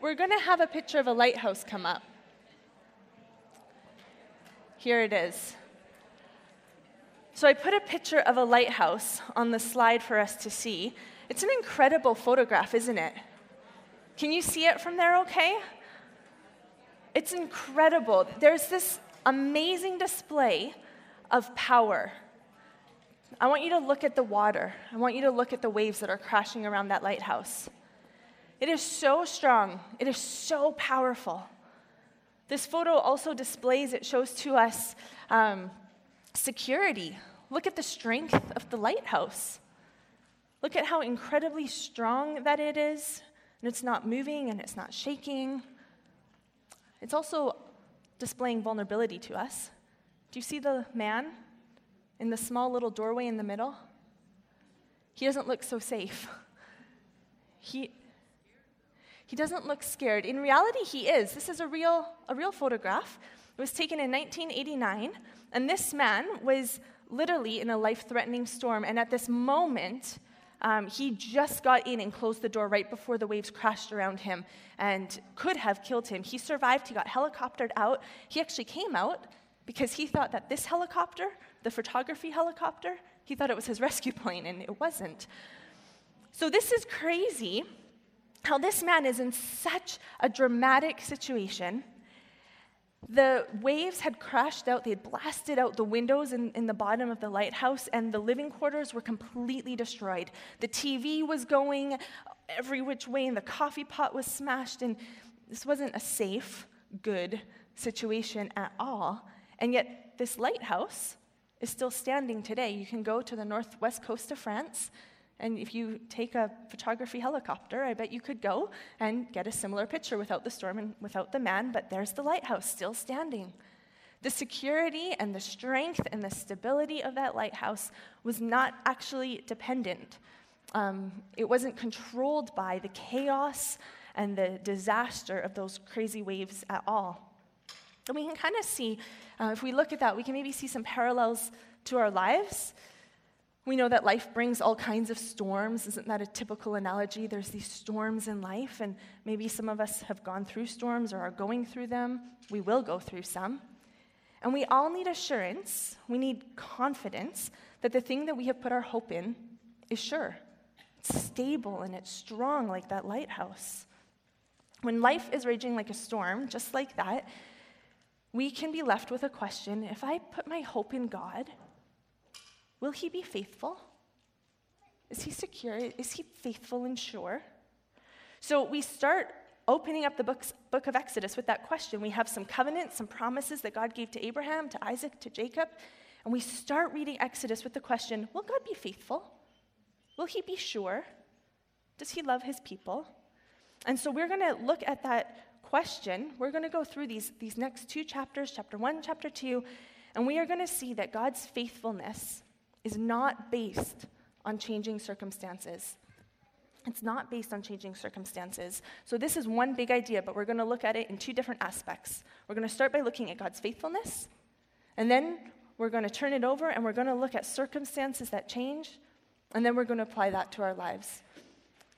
we're going to have a picture of a lighthouse come up. Here it is. So I put a picture of a lighthouse on the slide for us to see. It's an incredible photograph, isn't it? Can you see it from there okay? It's incredible. There's this amazing display of power. I want you to look at the water. I want you to look at the waves that are crashing around that lighthouse. It is so strong, it is so powerful. This photo also displays, it shows to us um, security. Look at the strength of the lighthouse. Look at how incredibly strong that it is, and it's not moving and it's not shaking. It's also displaying vulnerability to us. Do you see the man in the small little doorway in the middle? He doesn't look so safe. He, he doesn't look scared. In reality, he is. This is a real, a real photograph. It was taken in 1989, and this man was literally in a life threatening storm. And at this moment, um, he just got in and closed the door right before the waves crashed around him and could have killed him. He survived, he got helicoptered out. He actually came out because he thought that this helicopter, the photography helicopter, he thought it was his rescue plane, and it wasn't. So, this is crazy how this man is in such a dramatic situation the waves had crashed out, they had blasted out the windows in, in, the bottom of the lighthouse, and the living quarters were completely destroyed. The TV was going every which way, and the coffee pot was smashed, and this wasn't a safe, good situation at all. And yet, this lighthouse is still standing today. You can go to the northwest coast of France and if you take a photography helicopter, I bet you could go and get a similar picture without the storm and without the man, but there's the lighthouse still standing. The security and the strength and the stability of that lighthouse was not actually dependent. Um, it wasn't controlled by the chaos and the disaster of those crazy waves at all. And we can kind of see, uh, if we look at that, we can maybe see some parallels to our lives. We know that life brings all kinds of storms. Isn't that a typical analogy? There's these storms in life, and maybe some of us have gone through storms or are going through them. We will go through some. And we all need assurance, we need confidence that the thing that we have put our hope in is sure. It's stable and it's strong like that lighthouse. When life is raging like a storm, just like that, we can be left with a question if I put my hope in God, Will he be faithful? Is he secure? Is he faithful and sure? So we start opening up the books, book of Exodus with that question. We have some covenants, some promises that God gave to Abraham, to Isaac, to Jacob. And we start reading Exodus with the question Will God be faithful? Will he be sure? Does he love his people? And so we're going to look at that question. We're going to go through these, these next two chapters, chapter one, chapter two, and we are going to see that God's faithfulness is not based on changing circumstances. It's not based on changing circumstances. So, this is one big idea, but we're going to look at it in two different aspects. We're going to start by looking at God's faithfulness, and then we're going to turn it over and we're going to look at circumstances that change, and then we're going to apply that to our lives.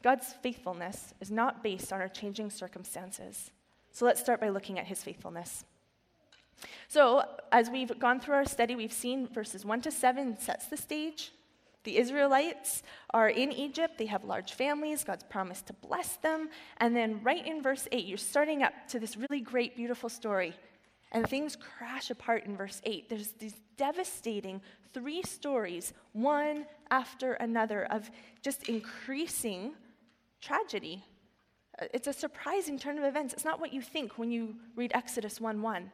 God's faithfulness is not based on our changing circumstances. So, let's start by looking at his faithfulness. So, as we've gone through our study, we've seen verses 1 to 7 sets the stage. The Israelites are in Egypt. They have large families. God's promised to bless them. And then, right in verse 8, you're starting up to this really great, beautiful story. And things crash apart in verse 8. There's these devastating three stories, one after another, of just increasing tragedy. Uh, it's a surprising turn of events. It's not what you think when you read Exodus 1 1.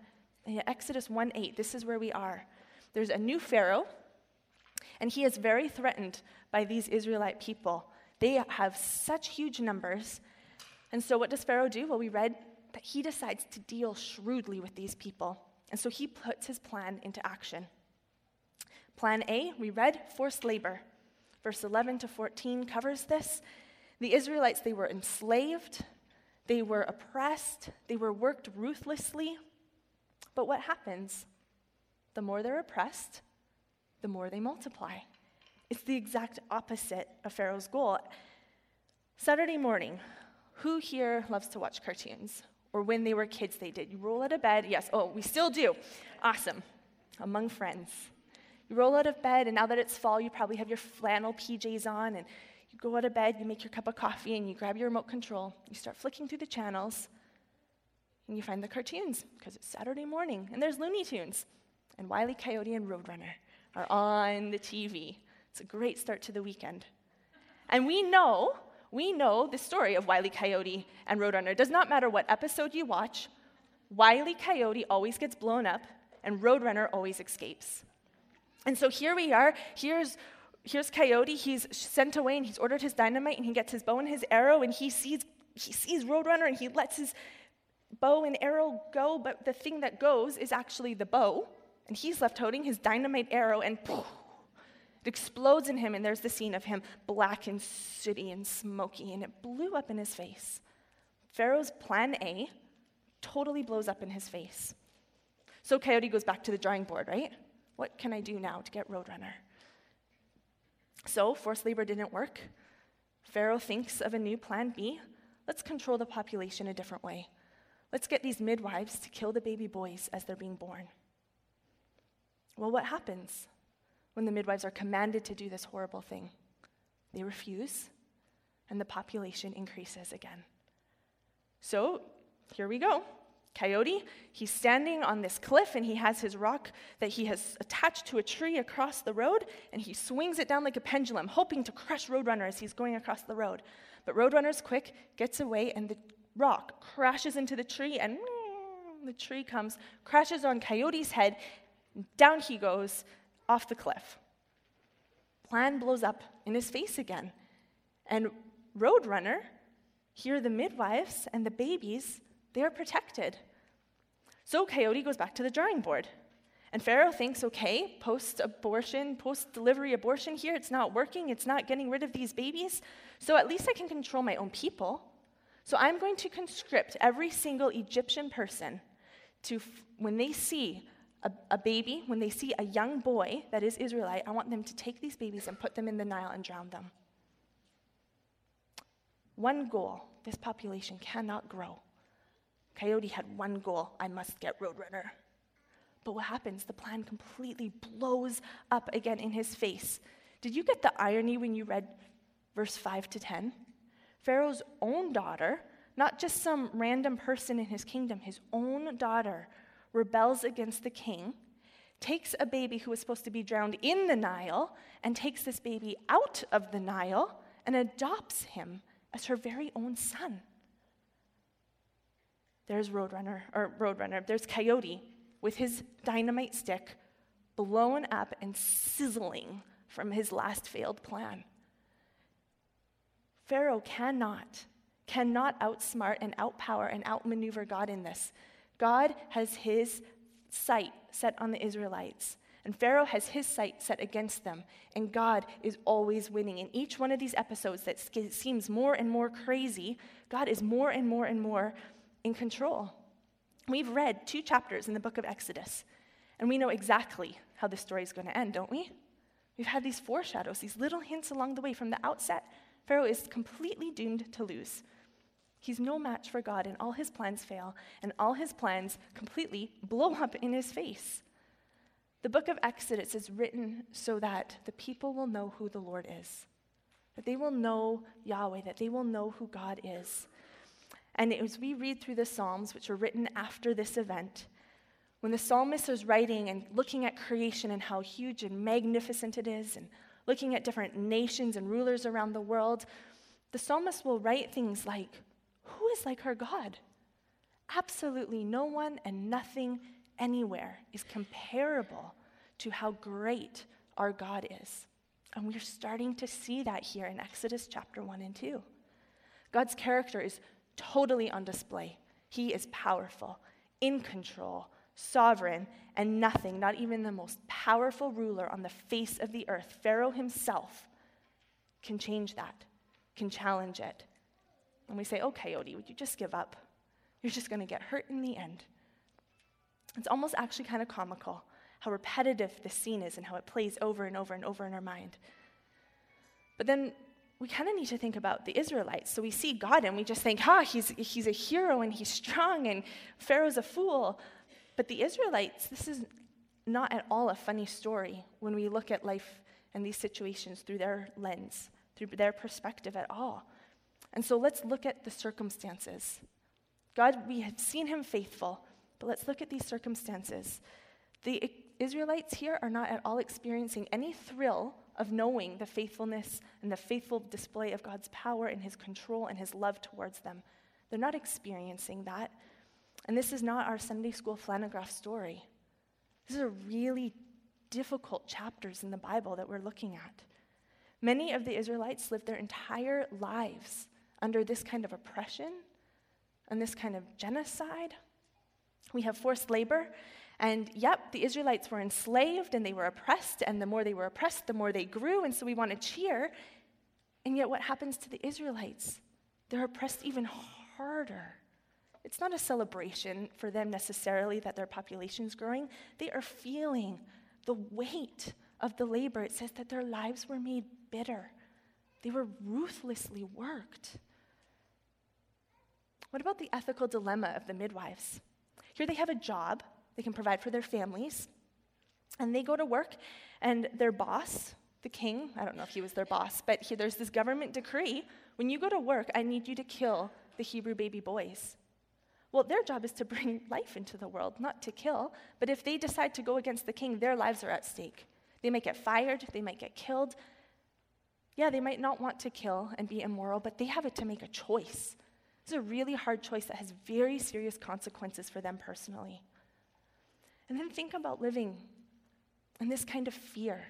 In Exodus 1 8, this is where we are. There's a new Pharaoh, and he is very threatened by these Israelite people. They have such huge numbers. And so, what does Pharaoh do? Well, we read that he decides to deal shrewdly with these people. And so, he puts his plan into action. Plan A, we read forced labor. Verse 11 to 14 covers this. The Israelites, they were enslaved, they were oppressed, they were worked ruthlessly. But what happens? The more they're oppressed, the more they multiply. It's the exact opposite of Pharaoh's goal. Saturday morning, Who here loves to watch cartoons? Or when they were kids, they did. You roll out of bed. Yes. Oh, we still do. Awesome. Among friends. You roll out of bed, and now that it's fall, you probably have your flannel PJs on, and you go out of bed, you make your cup of coffee, and you grab your remote control. You start flicking through the channels, and you find the cartoons because it's Saturday morning, and there's Looney Tunes, and Wiley. Coyote and Roadrunner are on the TV. It's a great start to the weekend. And we know, we know the story of Wiley. Coyote and Roadrunner. It does not matter what episode you watch, Wiley. Coyote always gets blown up, and Roadrunner always escapes. And so here we are. Here's here's Coyote. He's sent away and he's ordered his dynamite and he gets his bow and his arrow and he sees he sees Roadrunner and he lets his bow and arrow go, but the thing that goes is actually the bow. And he's left holding his dynamite arrow and poof, it explodes in him and there's the scene of him black and sooty and smoky and it blew up in his face. Pharaoh's plan A totally blows up in his face. So Coyote goes back to the drawing board, right? What can I do now to get Roadrunner? So, forced labor didn't work. Pharaoh thinks of a new plan B. Let's control the population a different way. Let's get these midwives to kill the baby boys as they're being born. Well, what happens when the midwives are commanded to do this horrible thing? They refuse, and the population increases again. So, here we go coyote. He's standing on this cliff and he has his rock that he has attached to a tree across the road and he swings it down like a pendulum, hoping to crush Roadrunner as he's going across the road. But Roadrunner's quick, gets away, and the rock crashes into the tree and the tree comes, crashes on Coyote's head, down he goes off the cliff. Plan blows up in his face again. And Roadrunner, here the midwives and the babies, they are protected. So Coyote goes back to the drawing board. And Pharaoh thinks, okay, post abortion, post delivery abortion here, it's not working, it's not getting rid of these babies. So at least I can control my own people. So I'm going to conscript every single Egyptian person to, when they see a, a, baby, when they see a young boy that is Israelite, I want them to take these babies and put them in the Nile and drown them. One goal this population cannot grow. Coyote had one goal I must get Roadrunner. But what happens? The plan completely blows up again in his face. Did you get the irony when you read verse 5 to 10? Pharaoh's own daughter, not just some random person in his kingdom, his own daughter rebels against the king, takes a baby who was supposed to be drowned in the Nile, and takes this baby out of the Nile and adopts him as her very own son. There's Roadrunner, or Roadrunner, there's Coyote with his dynamite stick blown up and sizzling from his last failed plan. Pharaoh cannot, cannot outsmart and outpower and outmaneuver God in this. God has his sight set on the Israelites. And Pharaoh has his sight set against them, and God is always winning. In each one of these episodes that seems more and more crazy, God is more and more and more in control. We've read two chapters in the book of Exodus, and we know exactly how the story is going to end, don't we? We've had these foreshadows, these little hints along the way from the outset. Pharaoh is completely doomed to lose. He's no match for God, and all his plans fail, and all his plans completely blow up in his face. The book of Exodus is written so that the people will know who the Lord is, that they will know Yahweh, that they will know who God is. And as we read through the Psalms, which were written after this event, when the psalmist is writing and looking at creation and how huge and magnificent it is, and looking at different nations and rulers around the world, the psalmist will write things like, Who is like our God? Absolutely no one and nothing anywhere is comparable to how great our God is. And we're starting to see that here in Exodus chapter 1 and 2. God's character is totally on display. He is powerful, in control, sovereign, and nothing, not even the most powerful ruler on the face of the earth, Pharaoh himself, can change that, can challenge it. And we say, Oh, Coyote, would you just give up? You're just going to get hurt in the end. It's almost actually kind of comical how repetitive this scene is and how it plays over and over and over in our mind. But then we kind of need to think about the Israelites. So we see God and we just think, ha, he's, he's a hero and he's strong and Pharaoh's a fool. But the Israelites, this is not at all a funny story when we look at life and these situations through their lens, through their perspective at all. And so let's look at the circumstances. God, we have seen him faithful, but let's look at these circumstances. The Israelites here are not at all experiencing any thrill of knowing the faithfulness and the faithful display of God's power and his control and his love towards them. They're not experiencing that. And this is not our Sunday school flannelgraph story. These are really difficult chapters in the Bible that we're looking at. Many of the Israelites lived their entire lives under this kind of oppression and this kind of genocide. We have forced labor, and yep, the Israelites were enslaved and they were oppressed, and the more they were oppressed, the more they grew, and so we want to cheer. And yet, what happens to the Israelites? They're oppressed even harder. It's not a celebration for them necessarily that their population is growing. They are feeling the weight of the labor. It says that their lives were made bitter, they were ruthlessly worked. What about the ethical dilemma of the midwives? Here they have a job they can provide for their families. And they go to work, and their boss, the king, I don't know if he was their boss, but he, there's this government decree when you go to work, I need you to kill the Hebrew baby boys. Well, their job is to bring life into the world, not to kill. But if they decide to go against the king, their lives are at stake. They might get fired, they might get killed. Yeah, they might not want to kill and be immoral, but they have it to make a choice. It's a really hard choice that has very serious consequences for them personally. And then think about living in this kind of fear,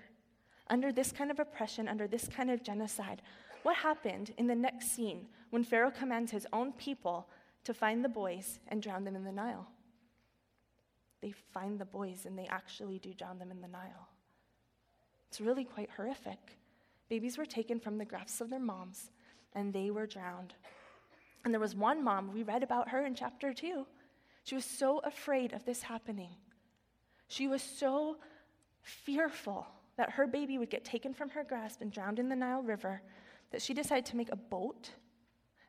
under this kind of oppression, under this kind of genocide. What happened in the next scene when Pharaoh commands his own people to find the boys and drown them in the Nile? They find the boys and they actually do drown them in the Nile. It's really quite horrific. Babies were taken from the grafts of their moms and they were drowned. And there was one mom, we read about her in chapter 2. She was so afraid of this happening she was so fearful that her baby would get taken from her grasp and drowned in the Nile River that she decided to make a boat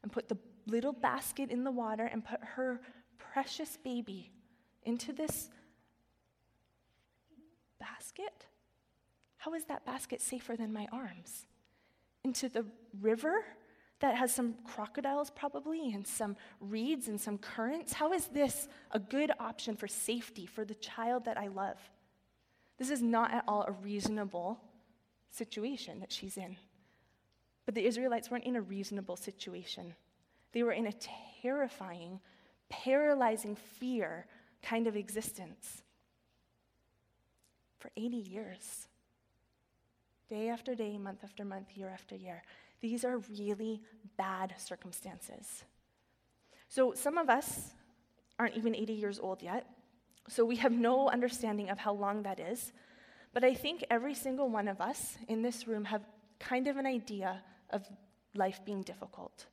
and put the little basket in the water and put her precious baby into this basket. How is that basket safer than my arms? Into the river that has some crocodiles probably and some reeds and some currents? How is this a good option for safety for the child that I love? This is not at all a reasonable situation that she's in. But the Israelites weren't in a reasonable situation. They were in a terrifying, paralyzing fear kind of existence for 80 years. Day after day, month after month, year after year. These are really bad circumstances. So, some of us aren't even 80 years old yet, so we have no understanding of how long that is. But I think every single one of us in this room have kind of an idea of life being difficult.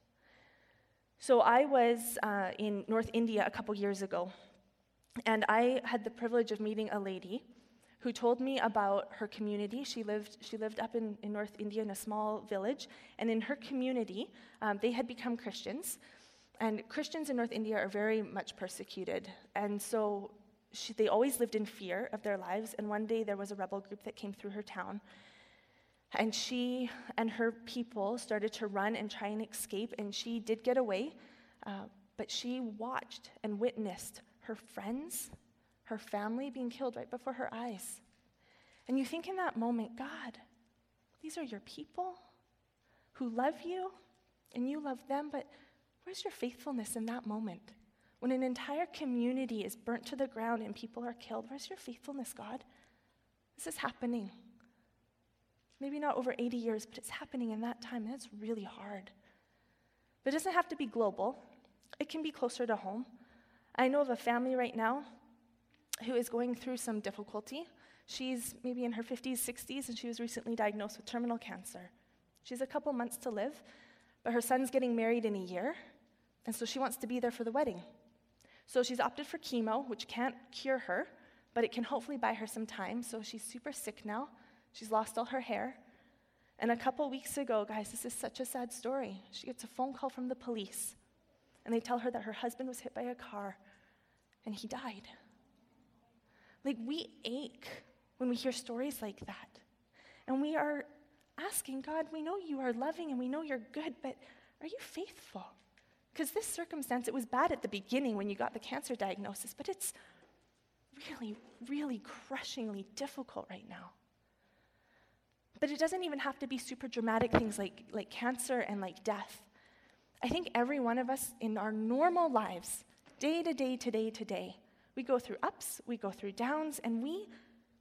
So, I was uh, in North India a couple years ago, and I had the privilege of meeting a lady who told me about her community. She lived, she lived up in, in North India in a small village, and in her community, um, they had become Christians. And Christians in North India are very much persecuted. And so she, they always lived in fear of their lives. And one day there was a rebel group that came through her town. And she and her people started to run and try and escape. And she did get away, uh, but she watched and witnessed her friends her family being killed right before her eyes. And you think in that moment, God, these are your people who love you and you love them, but where's your faithfulness in that moment? When an entire community is burnt to the ground and people are killed, where's your faithfulness, God? This is happening. Maybe not over 80 years, but it's happening in that time. and it's really hard. But it doesn't have to be global, it can be closer to home. I know of a family right now who is going through some difficulty. She's maybe in her 50s, 60s, and she was recently diagnosed with terminal cancer. She's a couple months to live, but her son's getting married in a year, and so she wants to be there for the wedding. So she's opted for chemo, which can't cure her, but it can hopefully buy her some time. So she's super sick now. She's lost all her hair. And a couple weeks ago, guys, this is such a sad story. She gets a phone call from the police, and they tell her that her husband was hit by a car and he died. Like, we ache when we hear stories like that. And we are asking God, we know you are loving and we know you're good, but are you faithful? Because this circumstance, it was bad at the beginning when you got the cancer diagnosis, but it's really, really crushingly difficult right now. But it doesn't even have to be super dramatic things like, like cancer and like death. I think every one of us in our normal lives, day to day to day to day, we go through ups, we go through downs, and we,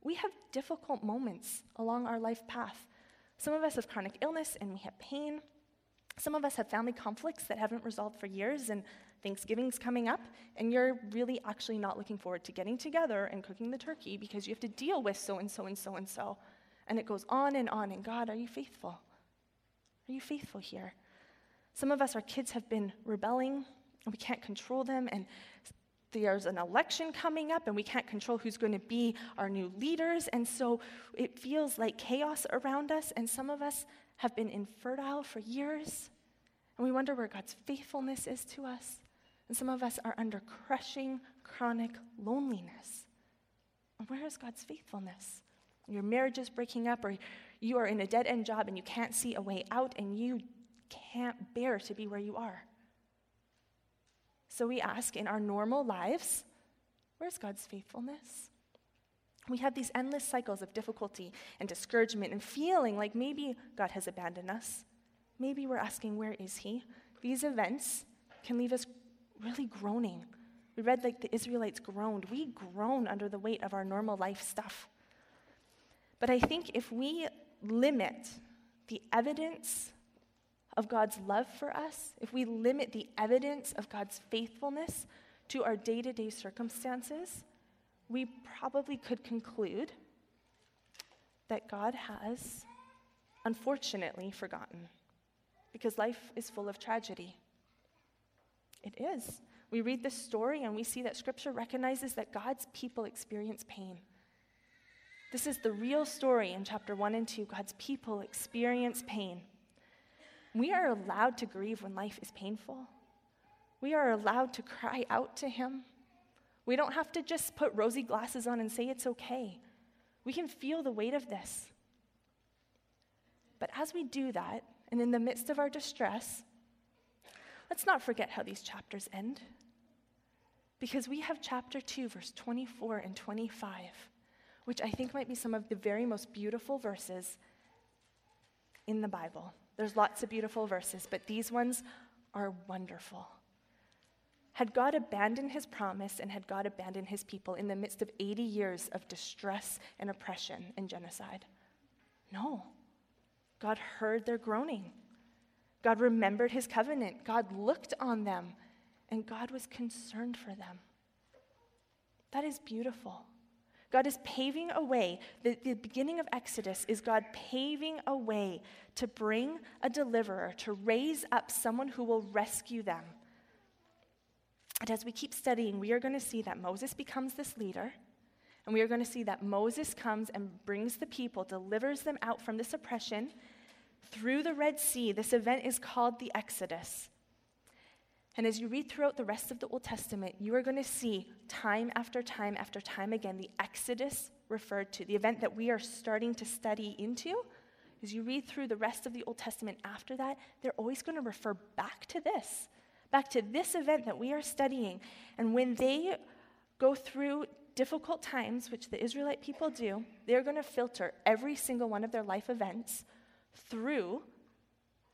we have difficult moments along our life path. Some of us have chronic illness and we have pain. Some of us have family conflicts that haven't resolved for years, and Thanksgiving's coming up, and you're really actually not looking forward to getting together and cooking the turkey because you have to deal with so and so and so and so. And it goes on and on. And God, are you faithful? Are you faithful here? Some of us, our kids have been rebelling, and we can't control them, and there's an election coming up and we can't control who's going to be our new leaders. And so it feels like chaos around us. And some of us have been infertile for years. And we wonder where God's faithfulness is to us. And some of us are under crushing, chronic loneliness. And where is God's faithfulness? Your marriage is breaking up, or you are in a dead end job and you can't see a way out, and you can't bear to be where you are. So we ask in our normal lives, where's God's faithfulness? We have these endless cycles of difficulty and discouragement and feeling like maybe God has abandoned us. Maybe we're asking, where is He? These events can leave us really groaning. We read like the Israelites groaned. We groan under the weight of our normal life stuff. But I think if we limit the evidence of God's love for us, if we limit the evidence of God's faithfulness to our day to day circumstances, we probably could conclude that God has, unfortunately, forgotten. Because life is full of tragedy. It is. We read this story and we see that Scripture recognizes that God's people experience pain. This is the real story in chapter 1 and 2. God's people experience pain. We are allowed to grieve when life is painful. We are allowed to cry out to Him. We don't have to just put rosy glasses on and say it's okay. We can feel the weight of this. But as we do that, and in the midst of our distress, let's not forget how these chapters end. Because we have chapter 2, verse 24 and 25, which I think might be some of the very most beautiful verses in the Bible. There's lots of beautiful verses, but these ones are wonderful. Had God abandoned his promise and had God abandoned his people in the midst of 80 years of distress and oppression and genocide? No. God heard their groaning. God remembered his covenant. God looked on them, and God was concerned for them. That is beautiful. God is paving a way. The, the beginning of Exodus is God paving a way to bring a deliverer, to raise up someone who will rescue them. And as we keep studying, we are going to see that Moses becomes this leader. And we are going to see that Moses comes and brings the people, delivers them out from this oppression through the Red Sea. This event is called the Exodus. And as you read throughout the rest of the Old Testament, you are going to see time after time after time again the Exodus referred to, the event that we are starting to study into. As you read through the rest of the Old Testament after that, they're always going to refer back to this, back to this event that we are studying. And when they go through difficult times, which the Israelite people do, they're going to filter every single one of their life events through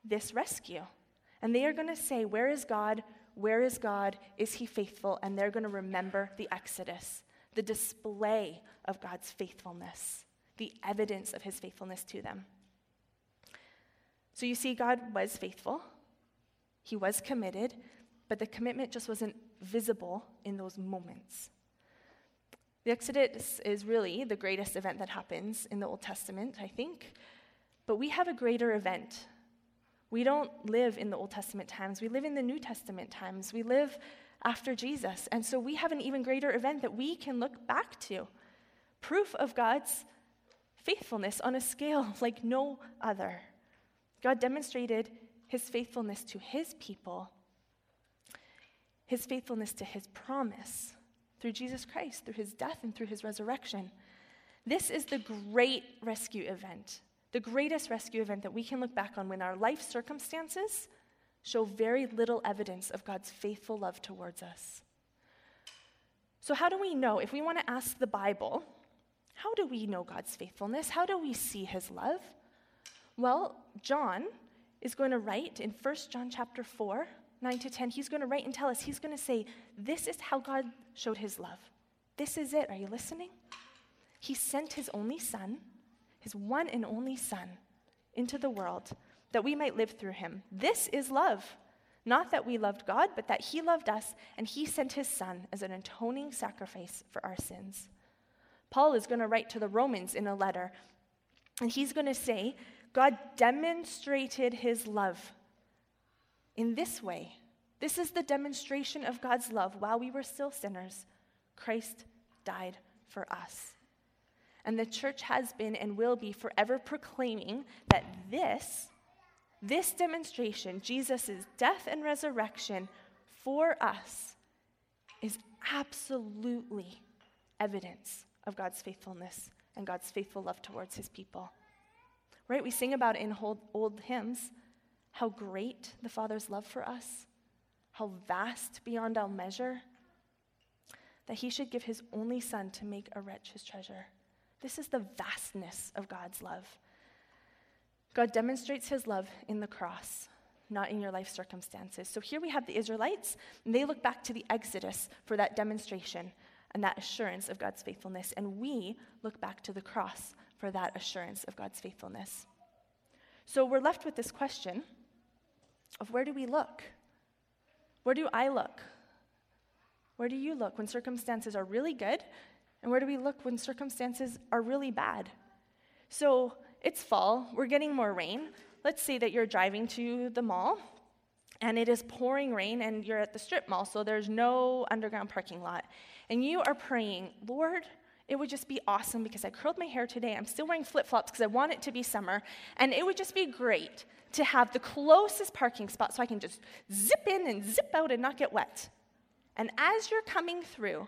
this rescue. And they are going to say, Where is God? Where is God? Is he faithful? And they're going to remember the Exodus, the display of God's faithfulness, the evidence of his faithfulness to them. So you see, God was faithful, he was committed, but the commitment just wasn't visible in those moments. The Exodus is really the greatest event that happens in the Old Testament, I think. But we have a greater event we don't live in the Old Testament times, we live in the New Testament times. We live after Jesus. And so we have an even greater event that we can look back to proof of God's faithfulness on a scale like no other. God demonstrated his faithfulness to his people, his faithfulness to his promise through Jesus Christ, through his death and through his resurrection. This is the great rescue event, the greatest rescue event that we can look back on when our life circumstances show very little evidence of God's faithful love towards us. So, how do we know? If we want to ask the Bible, how do we know God's faithfulness? How do we see his love? Well, John is going to write in 1 John chapter 4, 9 to 10, he's going to write and tell us, he's going to say, This is how God showed his love. This is it. Are you listening? He sent his only son, his one and only son, into the world that we might live through him. This is love. Not that we loved God, but that he loved us and he sent his son as an atoning sacrifice for our sins. Paul is going to write to the Romans in a letter, and he's going to say, God demonstrated his love in this way. This is the demonstration of God's love. While we were still sinners, Christ died for us. And the church has been and will be forever proclaiming that this, this demonstration, Jesus' death and resurrection for us, is absolutely evidence of God's faithfulness and God's faithful love towards his people. Right? We sing about in old, old hymns how great the Father's love for us, how vast beyond all measure, that he should give his only Son to make a wretch his treasure. This is the vastness of God's love. God demonstrates his love in the cross, not in your life circumstances. So here we have the Israelites, and they look back to the Exodus for that demonstration and that assurance of God's faithfulness. And we look back to the cross for that assurance of God's faithfulness. So we're left with this question of where do we look? Where do I look? Where do you look when circumstances are really good? And where do we look when circumstances are really bad? So it's fall, we're getting more rain. Let's say that you're driving to the mall and it is pouring rain and you're at the strip mall, so there's no underground parking lot. And you are praying, Lord, it would just be awesome because I curled my hair today. I'm still wearing flip flops because I want it to be summer. And it would just be great to have the closest parking spot so I can just zip in and zip out and not get wet. And as you're coming through,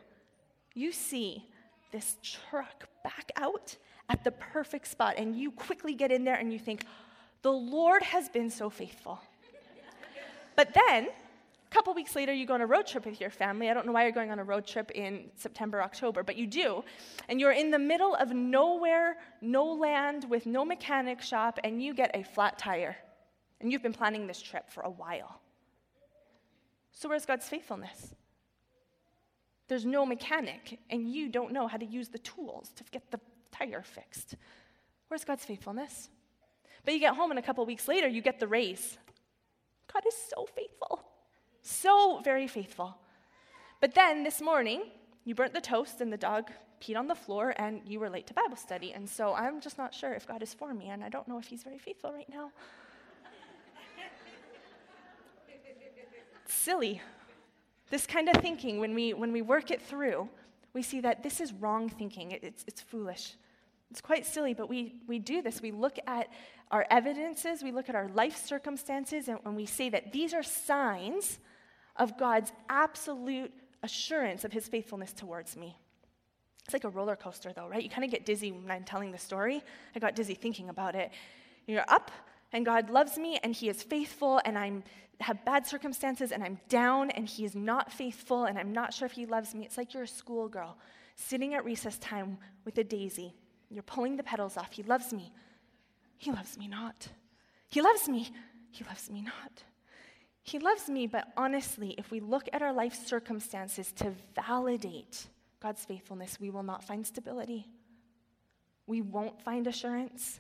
you see this truck back out at the perfect spot. And you quickly get in there and you think, the Lord has been so faithful. but then a couple weeks later, you go on a road trip with your family. I don't know why you're going on a road trip in September, October, but you do. And you're in the middle of nowhere, no land, with no mechanic shop, and you get a flat tire. And you've been planning this trip for a while. So, where's God's faithfulness? There's no mechanic, and you don't know how to use the tools to get the tire fixed. Where's God's faithfulness? But you get home, and a couple weeks later, you get the raise. God is so faithful. So very faithful. But then this morning, you burnt the toast and the dog peed on the floor and you were late to Bible study. And so I'm just not sure if God is for me and I don't know if he's very faithful right now. silly. This kind of thinking, when we, when we work it through, we see that this is wrong thinking. It, it's, it's foolish. It's quite silly, but we, we do this. We look at our evidences, we look at our life circumstances, and, and we say that these are signs of God's absolute assurance of his faithfulness towards me. It's like a roller coaster, though, right? You kind of get dizzy when I'm telling the story. I got dizzy thinking about it. You're up, and God loves me, and He is faithful, and I have bad circumstances, and I'm down, and He is not faithful, and I'm not sure if He loves me. It's like you're a schoolgirl sitting at recess time with a daisy. You're pulling the petals off. He loves me. He loves me not. He loves me. He loves me not. He loves me, but honestly, if we look at our life circumstances to validate God's faithfulness, we will not find stability. We won't find assurance.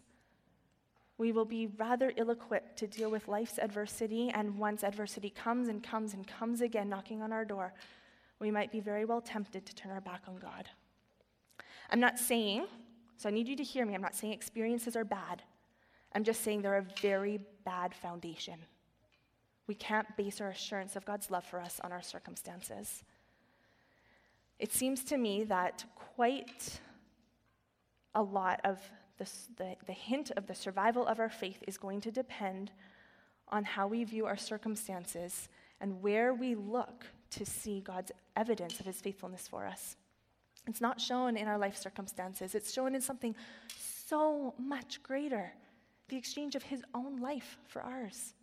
We will be rather ill equipped to deal with life's adversity, and once adversity comes and comes and comes again knocking on our door, we might be very well tempted to turn our back on God. I'm not saying, so I need you to hear me, I'm not saying experiences are bad. I'm just saying they're a very bad foundation. We can't base our assurance of God's love for us on our circumstances. It seems to me that quite a lot of the, the, the hint of the survival of our faith is going to depend on how we view our circumstances and where we look to see God's evidence of his faithfulness for us. It's not shown in our life circumstances, it's shown in something so much greater the exchange of his own life for ours.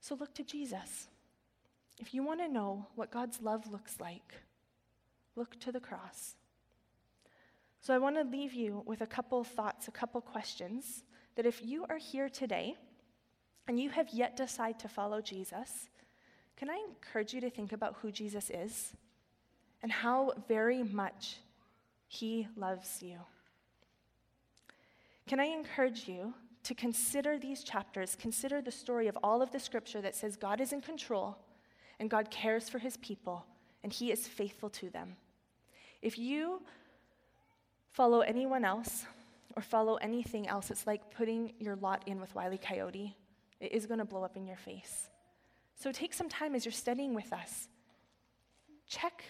So look to Jesus. If you want to know what God's love looks like, look to the cross. So I want to leave you with a couple thoughts, a couple questions that if you are here today and you have yet decided to follow Jesus, can I encourage you to think about who Jesus is and how very much he loves you? Can I encourage you to consider these chapters, consider the story of all of the scripture that says God is in control and God cares for his people and he is faithful to them? If you follow anyone else or follow anything else, it's like putting your lot in with Wiley Coyote. It is going to blow up in your face. So take some time as you're studying with us. Check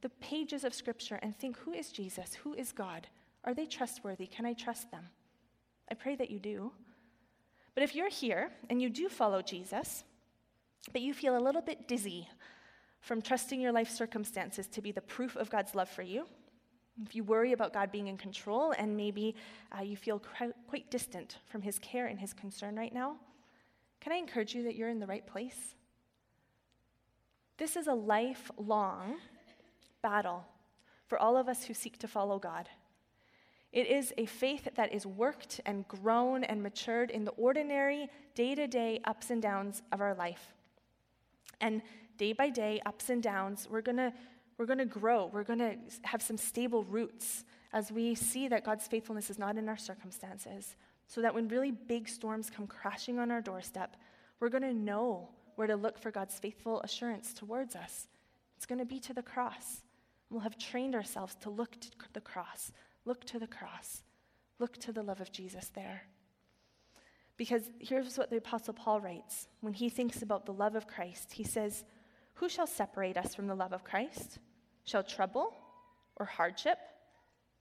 the pages of Scripture and think who is Jesus? Who is God? Are they trustworthy? Can I trust them? I pray that you do. But if you're here and you do follow Jesus, but you feel a little bit dizzy from trusting your life circumstances to be the proof of God's love for you, if you worry about God being in control and maybe uh, you feel quite distant from His care and His concern right now, can I encourage you that you're in the right place? This is a lifelong battle for all of us who seek to follow God. It is a faith that is worked and grown and matured in the ordinary, day to day ups and downs of our life. And day by day, ups and downs, we're going to we're going to grow. We're going to have some stable roots as we see that God's faithfulness is not in our circumstances. So that when really big storms come crashing on our doorstep, we're going to know where to look for God's faithful assurance towards us. It's going to be to the cross. We'll have trained ourselves to look to the cross, look to the cross, look to the love of Jesus there. Because here's what the Apostle Paul writes when he thinks about the love of Christ. He says, Who shall separate us from the love of Christ? Shall trouble or hardship,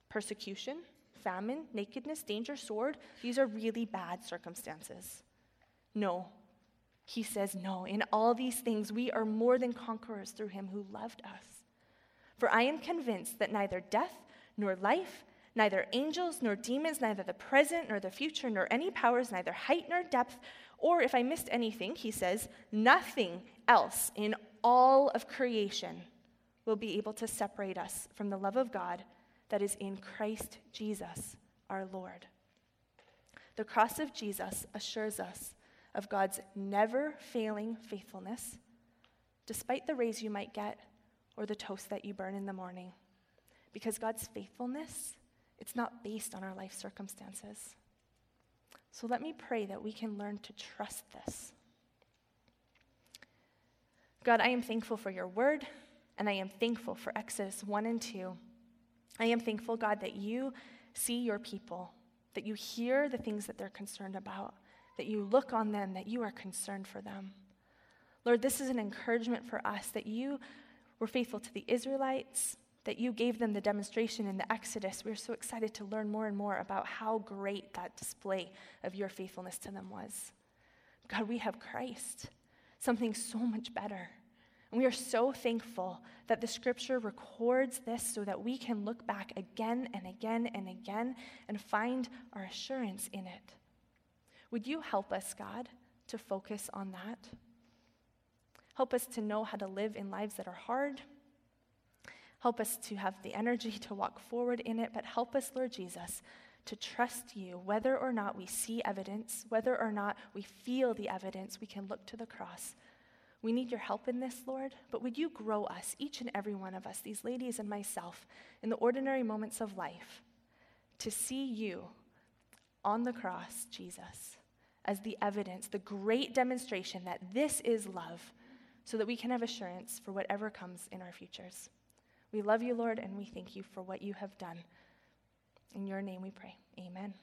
persecution, famine, nakedness, danger, sword? These are really bad circumstances. No, he says, No, in all these things we are more than conquerors through him who loved us. For I am convinced that neither death nor life, neither angels nor demons, neither the present nor the future, nor any powers, neither height nor depth, or if I missed anything, he says, nothing else in all of creation will be able to separate us from the love of God that is in Christ Jesus our Lord. The cross of Jesus assures us of God's never failing faithfulness, despite the raise you might get or the toast that you burn in the morning. Because God's faithfulness, it's not based on our life circumstances. So let me pray that we can learn to trust this. God, I am thankful for your word, and I am thankful for Exodus 1 and 2. I am thankful, God, that you see your people, that you hear the things that they're concerned about, that you look on them, that you are concerned for them. Lord, this is an encouragement for us that you were faithful to the Israelites, that you gave them the demonstration in the Exodus. We're so excited to learn more and more about how great that display of your faithfulness to them was. God, we have Christ, something so much better. And we are so thankful that the scripture records this so that we can look back again and again and again and find our assurance in it. Would you help us, God, to focus on that? Help us to know how to live in lives that are hard. Help us to have the energy to walk forward in it, but help us, Lord Jesus, to trust you, whether or not we see evidence, whether or not we feel the evidence, we can look to the cross. We need your help in this, Lord, but would you grow us, each and every one of us, these ladies and myself, in the ordinary moments of life, to see you on the cross, Jesus, as the evidence, the great demonstration that this is love, so that we can have assurance for whatever comes in our futures. We love you, Lord, and we thank you for what you have done. In your name we pray. Amen.